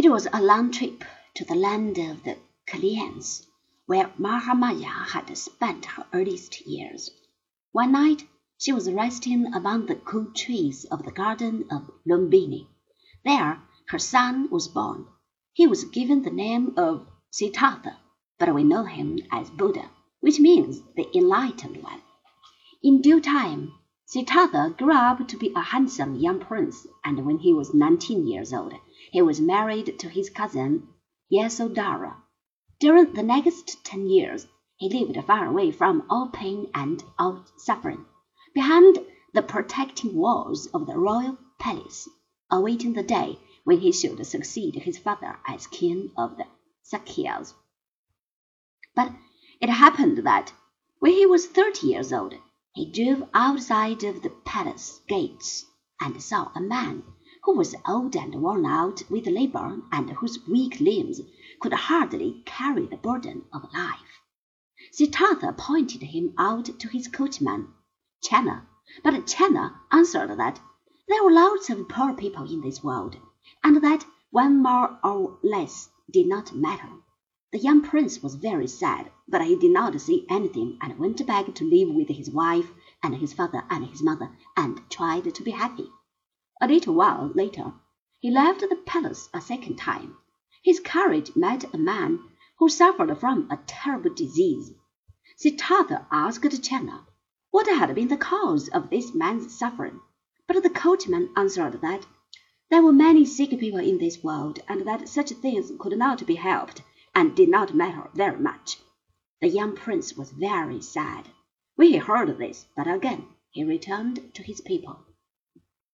It was a long trip to the land of the Koliyans, where Mahamaya had spent her earliest years. One night she was resting among the cool trees of the garden of Lumbini. There her son was born. He was given the name of Siddhartha, but we know him as Buddha, which means the enlightened one. In due time, Siddhartha grew up to be a handsome young prince, and when he was nineteen years old, he was married to his cousin Yasodhara. During the next ten years, he lived far away from all pain and all suffering, behind the protecting walls of the royal palace, awaiting the day when he should succeed his father as king of the Sakyas. But it happened that when he was thirty years old, he drove outside of the palace gates and saw a man who was old and worn out with labor and whose weak limbs could hardly carry the burden of life. Siddhartha pointed him out to his coachman, Channa, but Channa answered that there were lots of poor people in this world, and that one more or less did not matter. The young prince was very sad, but he did not say anything and went back to live with his wife and his father and his mother and tried to be happy. A little while later, he left the palace a second time. His carriage met a man who suffered from a terrible disease. Siddhartha asked Channa what had been the cause of this man's suffering, but the coachman answered that there were many sick people in this world, and that such things could not be helped, and did not matter very much. The young prince was very sad when he heard this, but again he returned to his people.